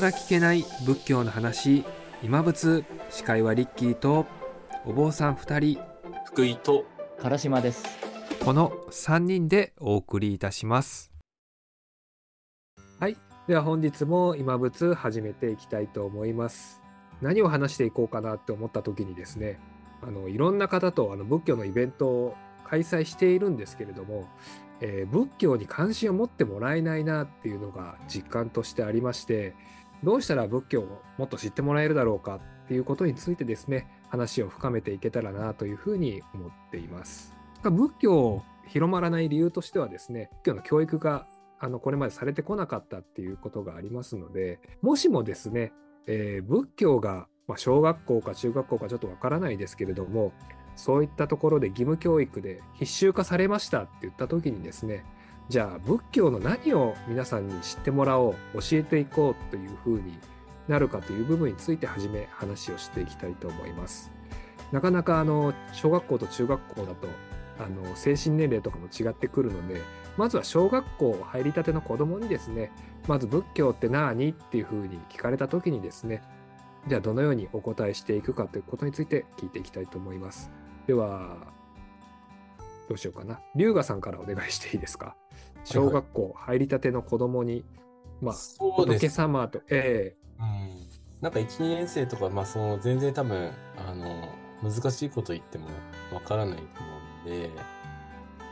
更聞けない仏教の話。今仏司会はリッキーとお坊さん2人。福井と唐島です。この3人でお送りいたします。はい。では本日も今仏始めていきたいと思います。何を話していこうかなって思った時にですねあのいろんな方とあの仏教のイベントを開催しているんですけれども、えー仏教に関心を持ってもらえないなっていうのが実感としてありましてどうしたら仏教をもっと知ってもらえるだろうかっていうことについてですね話を深めていけたらなというふうに思っています。仏教広まらない理由としてはですね仏教の教育があのこれまでされてこなかったっていうことがありますのでもしもですね、えー仏教が、まあ、小学校か中学校かちょっとわからないですけれどもそういったところで義務教育で必修化されましたって言った時にですねじゃあ仏教の何を皆さんに知ってもらおう教えていこうというふうになるかという部分について初め話をしていきたいと思います。なかなかあの小学校と中学校だとあの精神年齢とかも違ってくるのでまずは小学校入りたての子供にですねまず仏教って何っていうふうに聞かれた時にですねじゃあどのようにお答えしていくかということについて聞いていきたいと思います。ではどうしようかな龍河さんからお願いしていいですか？小学校入りたての子供に、まあ仏。様とえうん、なんか1、2年生とか、まあ、その全然多分、あの、難しいこと言ってもわからないと思うんで、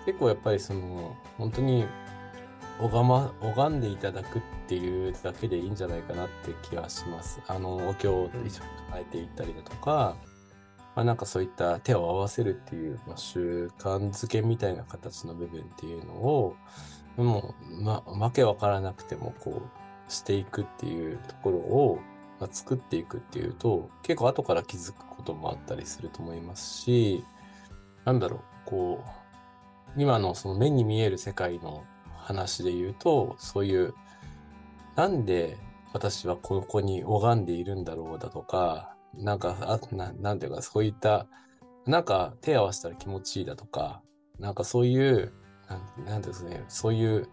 結構やっぱりその、本当に、拝ま、拝んでいただくっていうだけでいいんじゃないかなって気がします。あの、お経を一緒に唱えていったりだとか、まあなんかそういった手を合わせるっていう、まあ、習慣づけみたいな形の部分っていうのを、もう、ま、わけわからなくても、こう、していくっていうところを、まあ、作っていくっていうと、結構後から気づくこともあったりすると思いますし、なんだろう、こう、今のその目に見える世界の話で言うと、そういう、なんで私はここに拝んでいるんだろうだとか、なんか、あななんていうか、そういった、なんか手合わせたら気持ちいいだとか、なんかそういう、なんなんですね、そういう、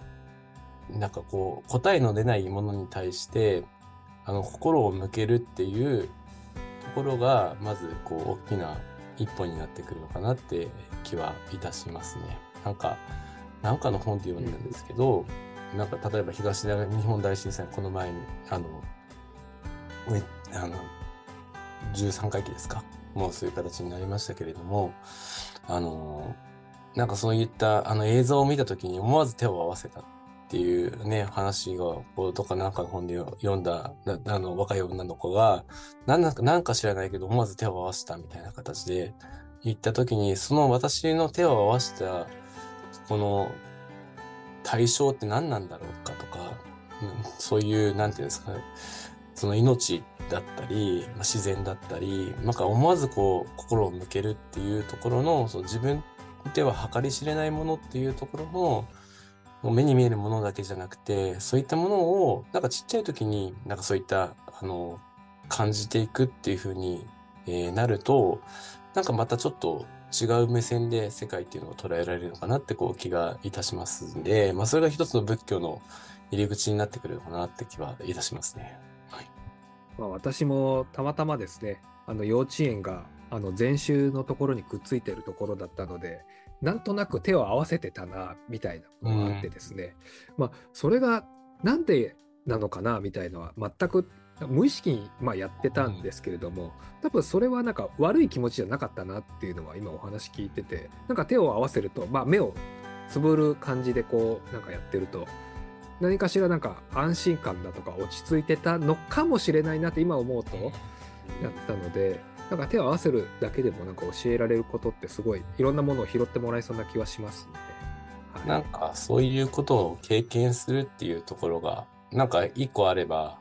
なんかこう、答えの出ないものに対して、あの、心を向けるっていうところが、まず、こう、大きな一歩になってくるのかなって気はいたしますね。なんか、なんかの本で読んだんですけど、なんか例えば東日本大震災この前に、あの、あの、13回忌ですか？もうそういう形になりましたけれども、あの、なんかそういったあの映像を見たときに思わず手を合わせたっていうね、話が、こう、とかなんか本で読んだ、あの、若い女の子が、なんなんか、なんか知らないけど思わず手を合わせたみたいな形で言ったときに、その私の手を合わせた、この対象って何なんだろうかとか、そういう、なんていうんですかね、その命だったり、まあ自然だったり、なんか思わずこう、心を向けるっていうところの、その自分では計り知れないものっていうところの、も目に見えるものだけじゃなくて、そういったものを、なんかちっちゃい時に、なんかそういった、あの、感じていくっていう風に、えなると、なんかまたちょっと違う目線で世界っていうのを捉えられるのかなってこう気がいたしますんで、まあそれが一つの仏教の入り口になってくるのかなって気はいたしますね。はい。まあ、私もたまたまですねあの幼稚園があの禅宗のところにくっついてるところだったのでなんとなく手を合わせてたなみたいなのがあってですね、まあそれがなんでなのかなみたいのは全く無意識にまあやってたんですけれども多分それはなんか悪い気持ちじゃなかったなっていうのは今お話聞いててなんか手を合わせると、まあ、目をつぶる感じでこうなんかやってると何かしらなんか安心感だとか落ち着いてたのかもしれないなって今思うとやってたのでなんか手を合わせるだけでもなんか教えられることってすごいいろんなものを拾ってもらえそうな気はしますので、なんかそういうことを経験するっていうところが、なんか一個あれば、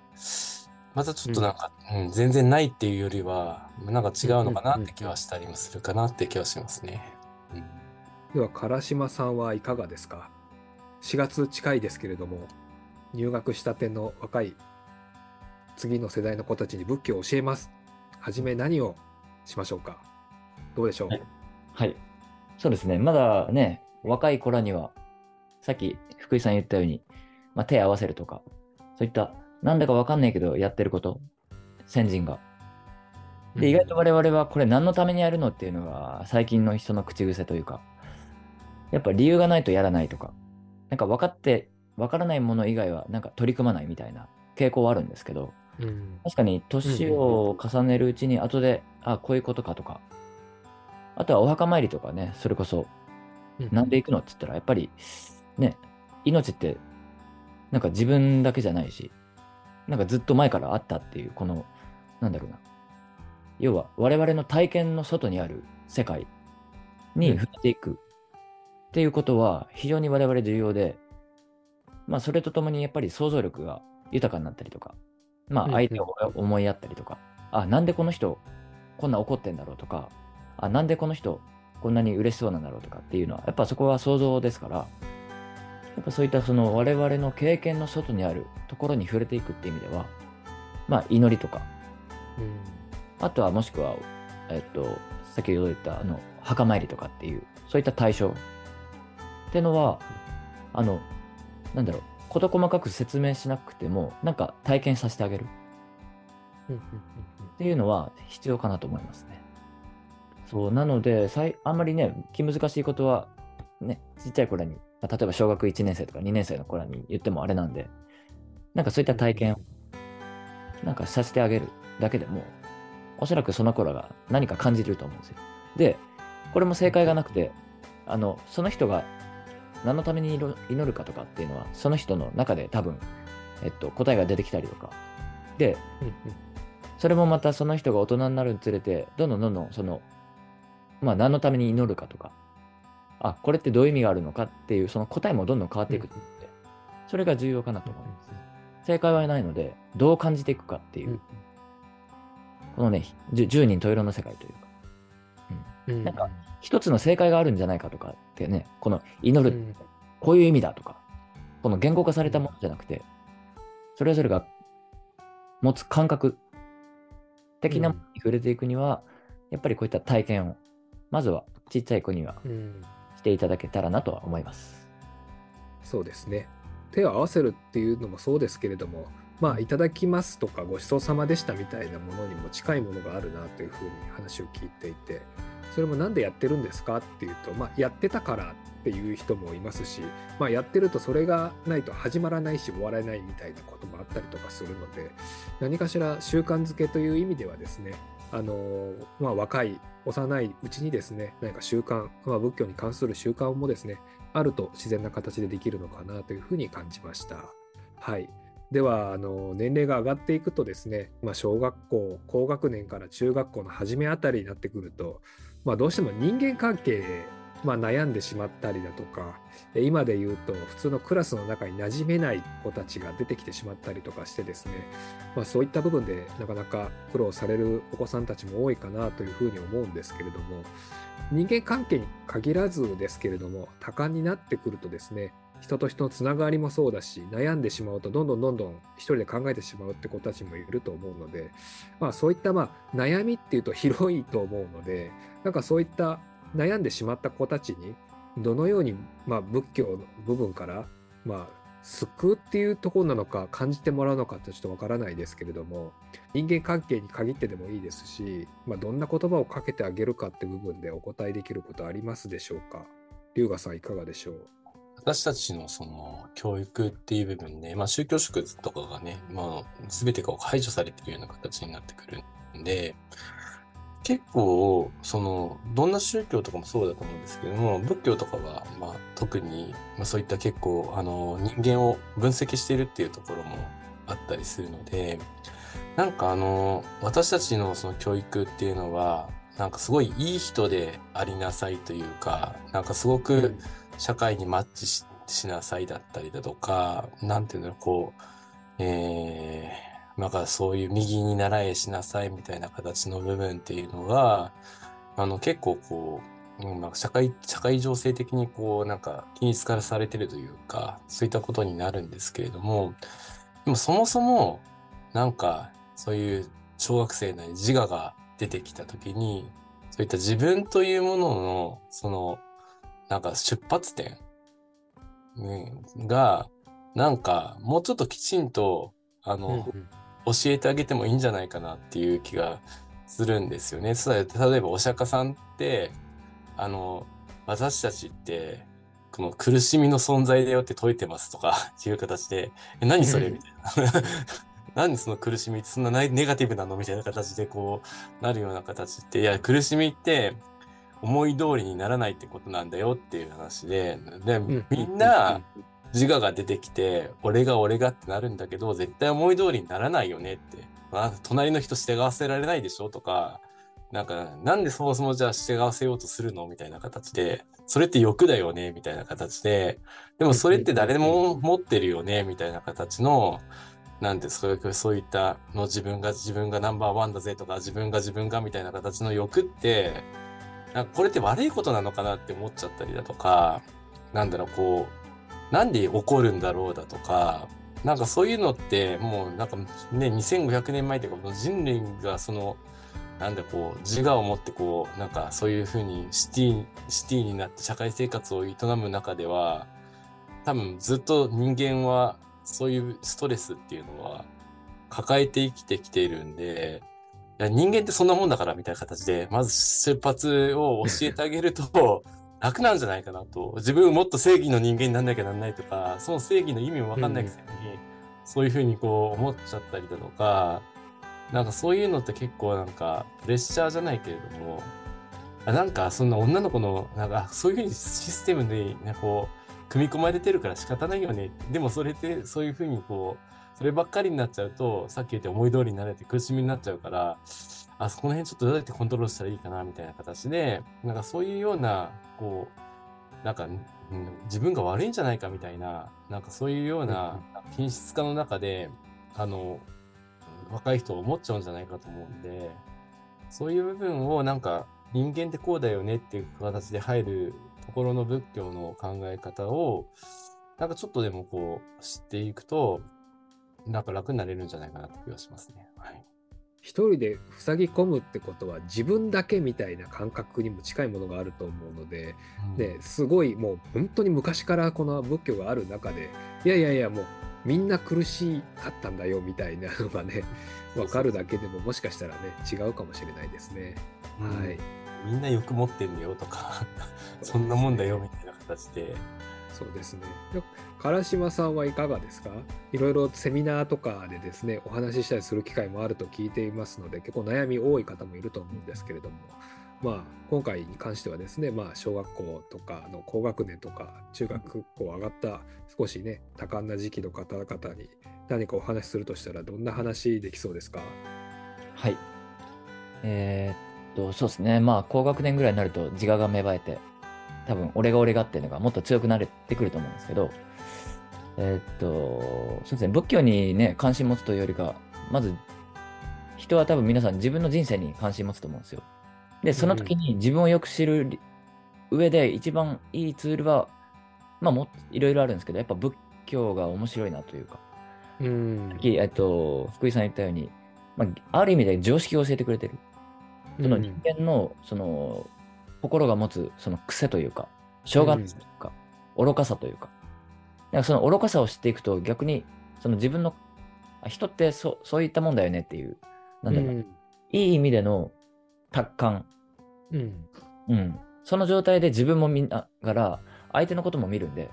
またちょっとなんか、うん。全然ないっていうよりは、なんか違うのかなって気はしたりもするかなって気はしますね。うん。では唐島さんはいかがですか？4月近いですけれども入学したての若い次の世代の子たちに仏教を教えますはじめ何をしましょうか？どうでしょう、はいはい。そうですね。まだね、若い子らには、さっき福井さん言ったように、まあ、手合わせるとか、そういったなんだかわかんないけどやってること、先人が。で、うん意外と我々はこれ何のためにやるのっていうのが最近の人の口癖というか、やっぱ理由がないとやらないとか、なんか分かって、分からないもの以外はなんか取り組まないみたいな傾向はあるんですけど、うん。確かに年を重ねるうちに後で、あ、こういうことかとか、あとはお墓参りとかね、それこそ、なんで行くのって言ったら、やっぱりね、命ってなんか自分だけじゃないし、なんかずっと前からあったっていう、この、なんだろうな。要は我々の体験の外にある世界に触れていく。っていうことは非常に我々重要で、まあそれとともにやっぱり想像力が豊かになったりとか、まあうん相手を思いやったりとか、あ、なんでこの人こんな怒ってんだろうとか、あ、なんでこの人こんなに嬉しそうなんだろうとかっていうのは、やっぱそこは想像ですから、やっぱそういったその我々の経験の外にあるところに触れていくっていう意味では、まあ祈りとか、うん。あとはもしくは、えっと、先ほど言ったあの墓参りとかっていう、そういった対象っていうのは、あの、なんだろう、事細かく説明しなくても、なんか体験させてあげるっていうのは必要かなと思いますね。そう、なので、さいあんまりね、気難しいことは、ね、ちっちゃい頃に、まあ例えば小学1年生とか2年生の頃に言ってもあれなんで、なんかそういった体験を、なんかさせてあげるだけでも、おそらくその頃が何か感じると思うんですよ。で、これも正解がなくて、あの、その人が何のために祈祈るかとかっていうのは、その人の中で多分、えっと、答えが出てきたりとか。で、それもまたその人が大人になるにつれて、どんどんどんどんその、まあ何のために祈るかとか、あ、これってどういう意味があるのかっていう、その答えもどんどん変わっていくって、それが重要かなと思います。正解はないので、どう感じていくかっていう、このね、じゅ10人十色の世界というか、うん。なんか一つの正解があるんじゃないかとかってね、この祈る、うんこういう意味だとか、この言語化されたものじゃなくて、それぞれが持つ感覚的なものに触れていくには、やっぱりこういった体験を、まずはちっちゃい子にはうんしていただけたらなとは思います。そうですね。手を合わせるっていうのもそうですけれども、まあ、いただきますとか、ごちそうさまでしたみたいなものにも近いものがあるなというふうに話を聞いていて、それもなんでやってるんですかっていうと、まあ、やってたからっていう人もいますし、まあ、やってるとそれがないと始まらないし終わらないみたいなこともあったりとかするので、何かしら習慣づけという意味ではですね、あのまあ、若い、幼いうちにですね、何か習慣、まあ、仏教に関する習慣もですね、あると自然な形でできるのかなというふうに感じました。はい。では、あの年齢が上がっていくとですね、まあ、小学校、高学年から中学校の初めあたりになってくると、まあ、どうしても人間関係、まあ、悩んでしまったりだとか、今で言うと、普通のクラスの中に馴染めない子たちが出てきてしまったりとかしてですね、まあ、そういった部分でなかなか苦労されるお子さんたちも多いかなというふうに思うんですけれども、人間関係に限らずですけれども多感になってくるとですね人と人のつながりもそうだし悩んでしまうとどんどんどんどん一人で考えてしまうって子たちもいると思うので、まあ、そういったまあ悩みっていうと広いと思うのでなんかそういった悩んでしまった子たちにどのようにまあ仏教の部分からまあ救うっていうところなのか感じてもらうのかってちょっとわからないですけれども人間関係に限ってでもいいですし、まあ、どんな言葉をかけてあげるかって部分でお答えできることありますでしょうか？龍河さんいかがでしょう？私たちのその教育っていう部分で、まあ、宗教色とかがね、まあ、全てが排除されてるような形になってくるんで、結構、その、どんな宗教とかもそうだと思うんですけども、仏教とかは、まあ、特に、まあ、そういった結構、あの、人間を分析しているっていうところもあったりするので、なんかあの、私たちのその教育っていうのは、なんかすごいいい人でありなさいというか、なんかすごく社会にマッチしなさいだったりだとか、なんていうの、こう、えー、なんかそういう右に習えしなさいみたいな形の部分っていうのが、あの結構こう、社会、社会情勢的にこう、なんか均一化されてるというか、そういったことになるんですけれども、でもそもそも、なんか、そういう小学生なり自我が出てきたときに、そういった自分というものの、その、なんか出発点、ね、が、なんかもうちょっときちんと、あの、うんうん、教えてあげてもいいんじゃないかなっていう気がするんですよね。例えばお釈迦さんってあの私たちってこの苦しみの存在だよって説いてますとか いう形で、え、何それ？みたいな。なんでその苦しみ？ってそんなネガティブなの？みたいな形でこうなるような形って、いや、苦しみって思い通りにならないってことなんだよっていう話で、で、みんな自我が出てきて、俺が俺がってなるんだけど、絶対思い通りにならないよねって。あ隣の人従わせられないでしょとか、なんか、なんでそもそもじゃあ従わせようとするのみたいな形で、それって欲だよねみたいな形で、でもそれって誰でも持ってるよねみたいな形の、なんでそれそういったの自分が自分がナンバーワンだぜとか自分が自分がみたいな形の欲ってなんかこれって悪いことなのかなって思っちゃったりだとかなんだろうこうなんで起こるんだろうだとかなんかそういうのってもうなんかね2500年前というか人類がそのなんだこう自我を持ってこうなんかそういうふうにシティシティになって社会生活を営む中では多分ずっと人間はそういうストレスっていうのは抱えて生きてきているんでや人間ってそんなもんだからみたいな形でまず出発を教えてあげると 楽なんじゃないかなと自分もっと正義の人間になんなきゃなんないとかその正義の意味も分かんないくせに、うん、そういうふうにこう思っちゃったりだとかなんかそういうのって結構なんかプレッシャーじゃないけれども、なんかそんな女の子の、なんかそういうふうにシステムで、ね、こう、組み込まれてるから仕方ないよね。でもそれってそういうふうにこう、そればっかりになっちゃうと、さっき言った思い通りになれて苦しみになっちゃうから、あそこの辺ちょっとどうやってコントロールしたらいいかなみたいな形で、なんかそういうような、こう、なんか、うん、自分が悪いんじゃないかみたいな、なんかそういうような品質化の中で、あの、若い人は思っちゃうんじゃないかと思うんで、そういう部分をなんか人間ってこうだよねっていう形で入るところの仏教の考え方を、なんかちょっとでもこう知っていくと、なんか楽になれるんじゃないかなって気がしますね。はい。一人で塞ぎ込むってことは自分だけみたいな感覚にも近いものがあると思うので、うん、ですごいもう本当に昔からこの仏教がある中でいやいやいやもうみんな苦しかったんだよみたいなのがね 分かるだけでももしかしたらね違うかもしれないですね。うん、はい、みんな欲持ってんだよとか そんなもんだよみたいな形で。そうですね。唐島さんはいかがですか？いろいろセミナーとかでですね、お話ししたりする機会もあると聞いていますので、結構悩み多い方もいると思うんですけれども、まあ、今回に関してはですね、まあ、小学校とかの高学年とか中学校上がった少しね多感な時期の方々に何かお話しするとしたらどんな話できそうですか？はい。えー、っとそうですね。まあ高学年ぐらいになると自我が芽生えて多分俺が俺がっていうのがもっと強くなれてくると思うんですけどえー、っとそうですね。仏教にね関心持つというよりかまず人は多分皆さん自分の人生に関心持つと思うんですよ。で、その時に自分をよく知る上で一番いいツールは、まあもいろいろあるんですけど、やっぱ仏教が面白いなというか、うん、さっき、えっと、福井さん言ったように、まあ、ある意味で常識を教えてくれてる。その人間の、その、心が持つその癖というか、障害というか、うん、愚かさというか、かその愚かさを知っていくと逆に、その自分の、人ってそそういったもんだよねっていう、なんだろう、うん、いい意味での達観。うん。うん。その状態で自分も見ながら、相手のことも見るんで、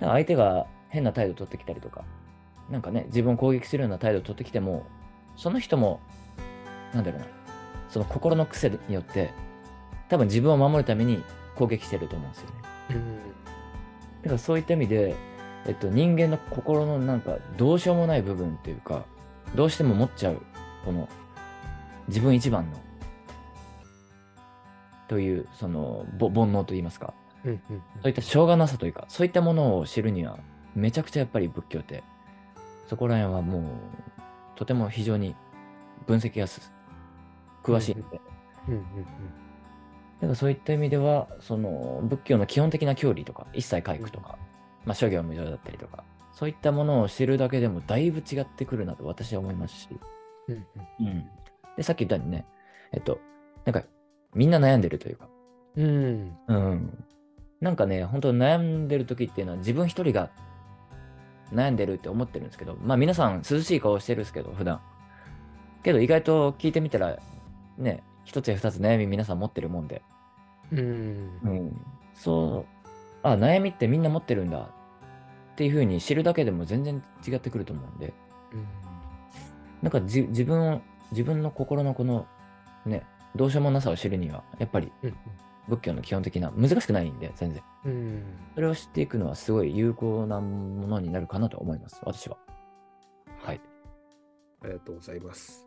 相手が変な態度を取ってきたりとか、なんかね、自分を攻撃するような態度を取ってきても、その人も、なんだろうな、その心の癖によって、多分自分を守るために攻撃してると思うんですよね。うん。だからそういった意味で、えっと、人間の心のなんかどうしようもない部分っていうか、どうしても持っちゃう、この自分一番のという、その、煩悩といいますか、うんうんうん、そういったしょうがなさというか、そういったものを知るには、めちゃくちゃやっぱり仏教って、そこら辺はもう、とても非常に分析が詳しいので、うんうんうん、だからそういった意味では、その仏教の基本的な教理とか、一切回復とか、まあ、諸行無常だったりとか、そういったものを知るだけでもだいぶ違ってくるなと私は思いますし、うん、うん、で、さっき言ったようにね、えっと、なんかみんな悩んでるというか。うん。うん。なんかね、本当悩んでる時っていうのは自分一人が悩んでるって思ってるんですけど、まあ皆さん涼しい顔してるんですけど、普段。けど意外と聞いてみたら、ね、一つや二つ悩み皆さん持ってるもんで。うん。うん。そう、あ、悩みってみんな持ってるんだっていうふうに知るだけでも全然違ってくると思うんで。うん。なんかじ自分を、自分の心のこの、ね、どうしようもなさを知るには、やっぱり、仏教の基本的な、難しくないんで、全然。うん。それを知っていくのはすごい有効なものになるかなと思います、私は。はい。ありがとうございます。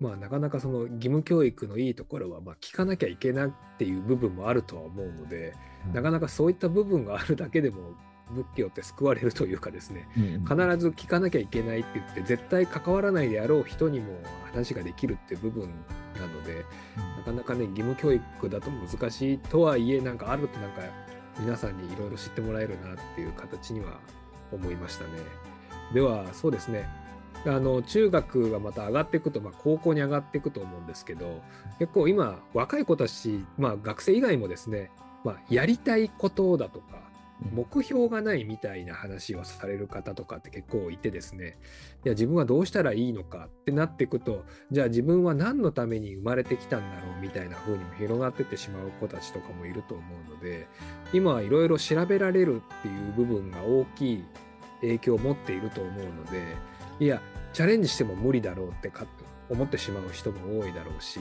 まあ、なかなかその義務教育のいいところは、まあ、聞かなきゃいけないっていう部分もあるとは思うので、うん、なかなかそういった部分があるだけでも仏教って救われるというかですね、うん、必ず聞かなきゃいけないって言って絶対関わらないであろう人にも話ができるっていう部分なので、うん、なかなかね義務教育だと難しいとはいえなんかあるとなんか皆さんにいろいろ知ってもらえるなっていう形には思いましたね。ではそうですねあの中学がまた上がっていくと、まあ、高校に上がっていくと思うんですけど結構今若い子たち、まあ、学生以外もですね、まあ、やりたいことだとか目標がないみたいな話をされる方とかって結構いてですねいや自分はどうしたらいいのかってなっていくとじゃあ自分は何のために生まれてきたんだろうみたいな風にも広がってってしまう子たちとかもいると思うので今はいろいろ調べられるっていう部分が大きい影響を持っていると思うのでいやチャレンジしても無理だろうって思ってしまう人も多いだろうし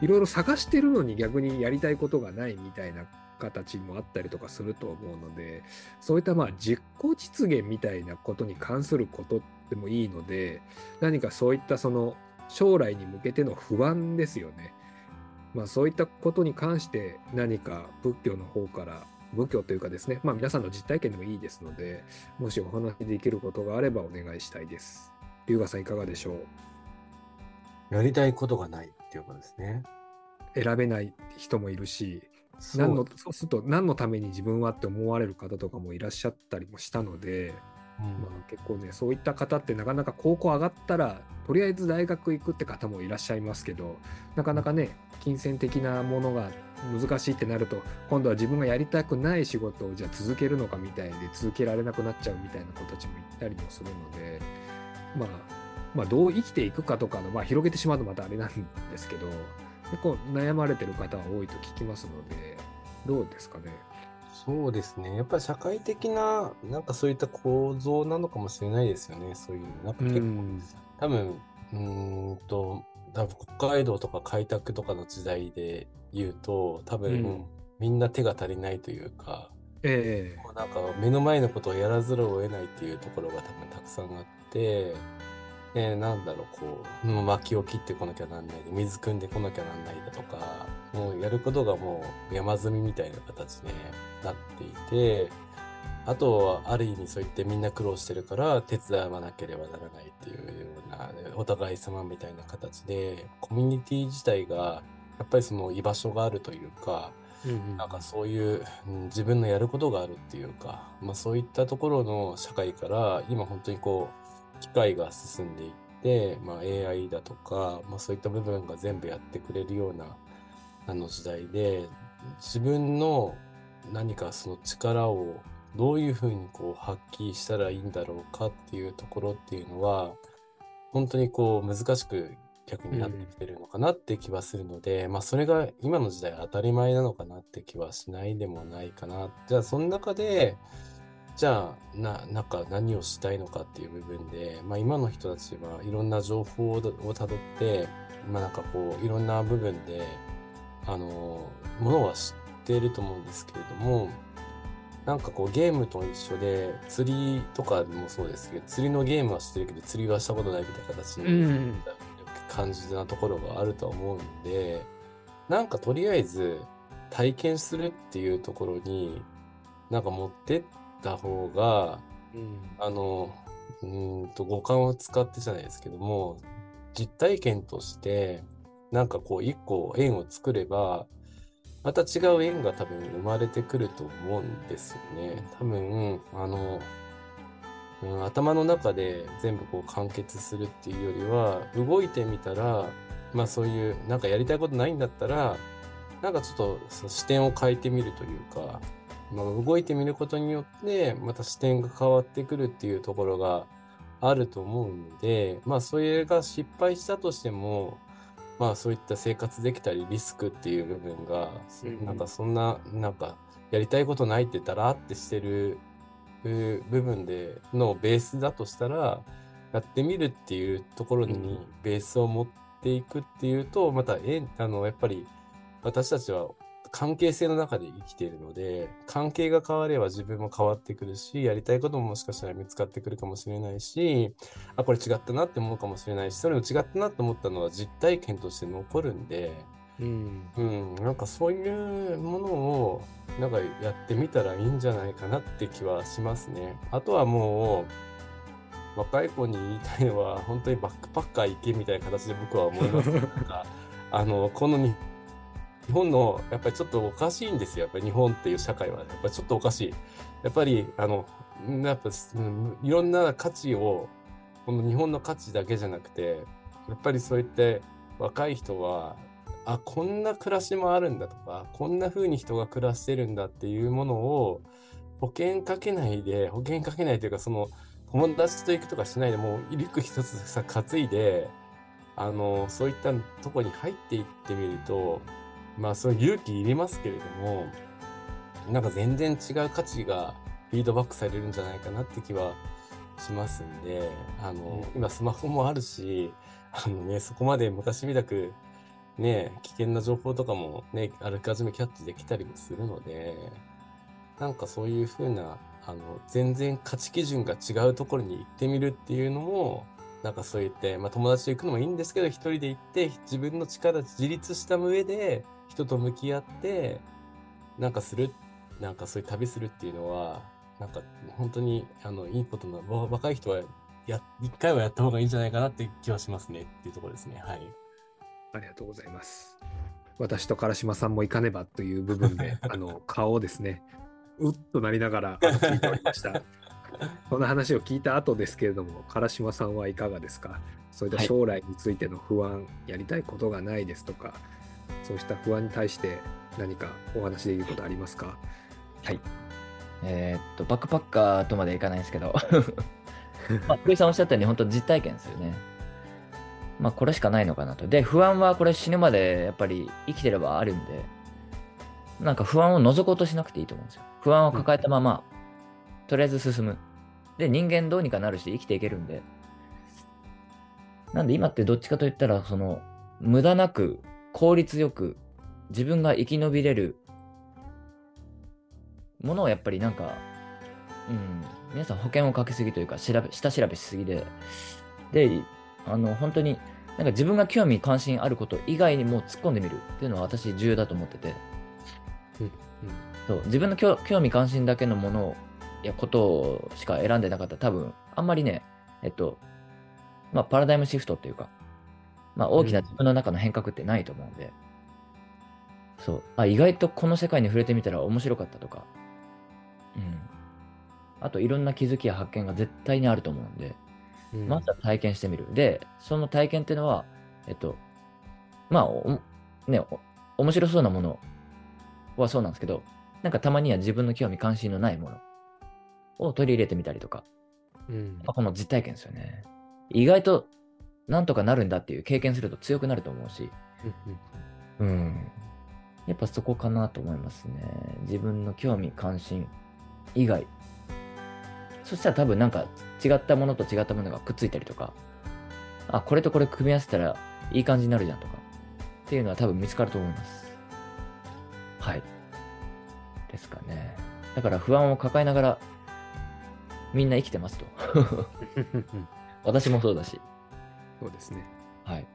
いろいろ探してるのに逆にやりたいことがないみたいな形もあったりとかすると思うのでそういったまあ実行実現みたいなことに関することでもいいので何かそういったその将来に向けての不安ですよね。まあ、そういったことに関して何か仏教の方から仏教というかですね、まあ、皆さんの実体験でもいいですのでもしお話できることがあればお願いしたいです。龍河さんいかがでしょう？やりたいことがないっていうことですね。選べない人もいるし、何のそうすると何のために自分はって思われる方とかもいらっしゃったりもしたので、うん、まあ、結構ねそういった方ってなかなか高校上がったらとりあえず大学行くって方もいらっしゃいますけどなかなかね金銭的なものが難しいってなると今度は自分がやりたくない仕事をじゃあ続けるのかみたいで続けられなくなっちゃうみたいな子たちもいたりもするので。まあ、まあ、どう生きていくかとかの、まあ、広げてしまうとまたあれなんですけど、結構悩まれてる方は多いと聞きますので、どうですかね？そうですね。やっぱり社会的な、なんかそういった構造なのかもしれないですよね。そういう、なんか結構、ん多分、うんと、多分北海道とか開拓とかの時代で言うと、多分、うん、みんな手が足りないというか、ええー、なんか目の前のことをやらざるを得ないっていうところが多分たくさんあって、えー、なんだろう、こう、薪を切ってこなきゃなんないで、水汲んでこなきゃなんないだとか、もうやることがもう山積みみたいな形になっていて、あとはある意味そう言ってみんな苦労してるから手伝わなければならないっていうようなお互い様みたいな形でコミュニティ自体がやっぱりその居場所があるというか、うんうん、なんかそういう、うん、自分のやることがあるっていうか、まあ、そういったところの社会から今本当にこう機械が進んでいって、まあ、AI だとか、まあ、そういった部分が全部やってくれるようなあの時代で自分の何かその力をどういうふうにこう発揮したらいいんだろうかっていうところっていうのは本当にこう難しく逆になってきてるのかなって気はするので、うん、まあそれが今の時代当たり前なのかなって気はしないでもないかな。じゃあその中でじゃあななんか何をしたいのかっていう部分で、まあ、今の人たちはいろんな情報をたどって、まあ、なんかこういろんな部分であのものは知っていると思うんですけれどもなんかこうゲームと一緒で釣りとかもそうですけど釣りのゲームは知ってるけど釣りはしたことないみたいな形の感じなところがあると思うんで、なんかとりあえず体験するっていうところになんか持ってってた方が、うん、あのうんと五感を使ってじゃないですけども実体験としてなんかこう一個縁を作ればまた違う縁が多分生まれてくると思うんですよね。多分あの、うん、頭の中で全部こう完結するっていうよりは動いてみたらまあそういうなんかやりたいことないんだったらなんかちょっと視点を変えてみるというかまあ、動いてみることによってまた視点が変わってくるっていうところがあると思うので、まあ、それが失敗したとしても、まあ、そういった生活できたりリスクっていう部分が、なんかそんななんかやりたいことないってだらってしてる部分でのベースだとしたらやってみるっていうところにベースを持っていくっていうとまたえあのやっぱり私たちは関係性の中で生きているので関係が変われば自分も変わってくるしやりたいことももしかしたら見つかってくるかもしれないしあこれ違ったなって思うかもしれないしそれも違ったなと思ったのは実体験として残るんで、うん、うん、なんかそういうものをなんかやってみたらいいんじゃないかなって気はしますね。あとはもう若い子に言いたいのは本当にバックパッカー行けみたいな形で僕は思います。なんかあのこの日本のやっぱりちょっとおかしいんですよ。やっぱり日本っていう社会はやっぱりちょっとおかしい。やっぱりあのやっぱ、うん、いろんな価値をこの日本の価値だけじゃなくてやっぱりそういって若い人はあこんな暮らしもあるんだとかこんな風に人が暮らしてるんだっていうものを保険かけないで保険かけないというかその友達と行くとかしないでもうリュック一つさ担いであのそういったとこに入っていってみるとまあそういう勇気いりますけれども、なんか全然違う価値がフィードバックされるんじゃないかなって気はしますんで、あの、今スマホもあるし、あのね、そこまで昔みたく、ね、危険な情報とかもね、あらかじめキャッチできたりもするので、なんかそういうふうな、あの、全然価値基準が違うところに行ってみるっていうのも、なんかそう言って、まあ友達と行くのもいいんですけど、一人で行って自分の力で自立した上で、人と向き合って、なんかする、なんかそういう旅するっていうのは、なんか本当にあのいいことな、若い人はや一回はやった方がいいんじゃないかなって気はしますねっていうところですね。はい。ありがとうございます。私と唐島さんも行かねばという部分で、あの顔をですね、うっとなりながら聞いておりました。この話を聞いた後ですけれども、唐島さんはいかがですか？そういった将来についての不安、はい、やりたいことがないですとか、そうした不安に対して何かお話できることありますか？はい。えー、っと、バックパッカーとまでいかないですけど、まあ、福井さんおっしゃったように、本当実体験ですよね。まあ、これしかないのかなと。で、不安はこれ死ぬまでやっぱり生きてればあるんで、なんか不安を除こうとしなくていいと思うんですよ。不安を抱えたまま、うん、とりあえず進む。で、人間どうにかなるし、生きていけるんで。なんで今ってどっちかといったら、その、無駄なく効率よく自分が生き延びれるものをやっぱりなんか、うん、皆さん保険をかけすぎというか、調べ下調べしすぎで、で、あの、本当に、なんか自分が興味関心あること以外にも突っ込んでみるっていうのは私重要だと思ってて、うんうん、そう自分の興味関心だけのものやことしか選んでなかったら多分あんまりね、えっと、まあパラダイムシフトっていうか、まあ、大きな自分の中の変革ってないと思うんで、うん、そう、あ、意外とこの世界に触れてみたら面白かったとか、うん。あと、いろんな気づきや発見が絶対にあると思うんで、うん、まずは体験してみる。で、その体験っていうのは、えっと、まあ、ね、面白そうなものはそうなんですけど、なんかたまには自分の興味関心のないものを取り入れてみたりとか、うん、この実体験ですよね。意外となんとかなるんだっていう経験すると強くなると思うし、うん。やっぱそこかなと思いますね。自分の興味関心以外。そしたら多分なんか違ったものと違ったものがくっついたりとか、あ、これとこれ組み合わせたらいい感じになるじゃんとか、っていうのは多分見つかると思います。はい。ですかね。だから不安を抱えながらみんな生きてますと。私もそうだし。そうですね。はい。はい、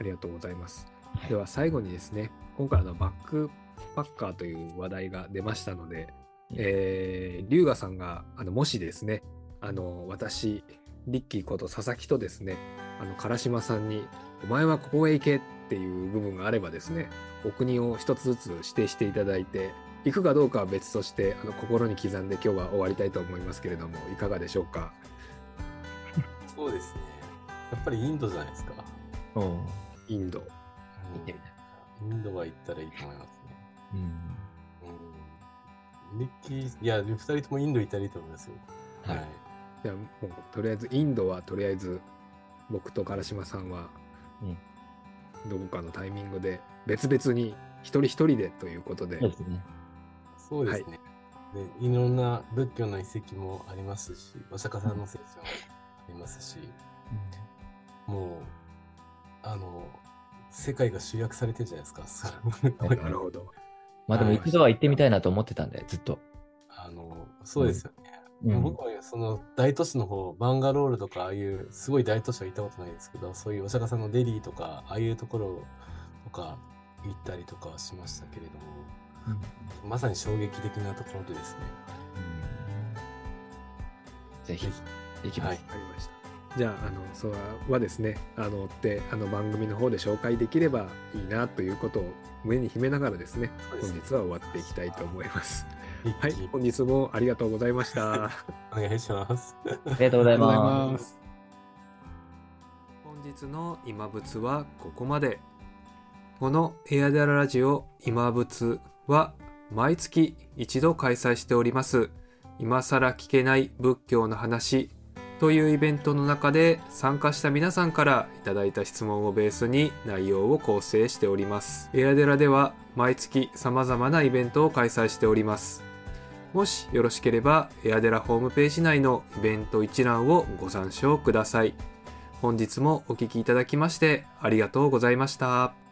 ありがとうございます。では最後にですね、今回のバックパッカーという話題が出ましたので、えー、龍河さんがあのもしですね、あの私、リッキーこと佐々木とですね、あの唐島さんに、お前はここへ行けっていう部分があればですね、お国を一つずつ指定していただいて、行くかどうかは別として、あの心に刻んで今日は終わりたいと思いますけれども、いかがでしょうか？そうですね。やっぱりインドじゃないですか。うん。インド。インドは行ったらいいと思いますね。うん。うん、リッキー、いや、二人ともインド行ったらいいと思いますよ。はい。じゃあもうとりあえずインドはとりあえず僕と唐島さんはどこかのタイミングで別々に一人一人でということでそうですね。そうですね。で、いろんな仏教の遺跡もありますし、お釈迦さんの聖書もありますし、もう、あの、世界が集約されてるじゃないですか。そ なるほど。まあでも一度は行ってみたいなと思ってたんで、ずっと。あの、そうですよね。うん僕はその大都市の方、バンガロールとか、ああいうすごい大都市は行ったことないですけど、そういうお釈迦さんのデリーとか、ああいうところとか行ったりとかはしましたけれども、まさに衝撃的なところでですね。ぜひ、行きます。わかりました。じゃあ、あの、それはですね、あの、って、あの番組の方で紹介できればいいなということを胸に秘めながらですね、そうですね本日は終わっていきたいと思います。はい本日もありがとうございました。お願いします。ありがとうございます。す。本日の今仏はここまで。このエアダララジオ今仏は毎月一度開催しております。今更聞けない仏教の話というイベントの中で参加した皆さんからいただいた質問をベースに内容を構成しております。エアデラでは毎月様々なイベントを開催しております。もしよろしければ、エアデラホームページ内のイベント一覧をご参照ください。本日もお聴きいただきましてありがとうございました。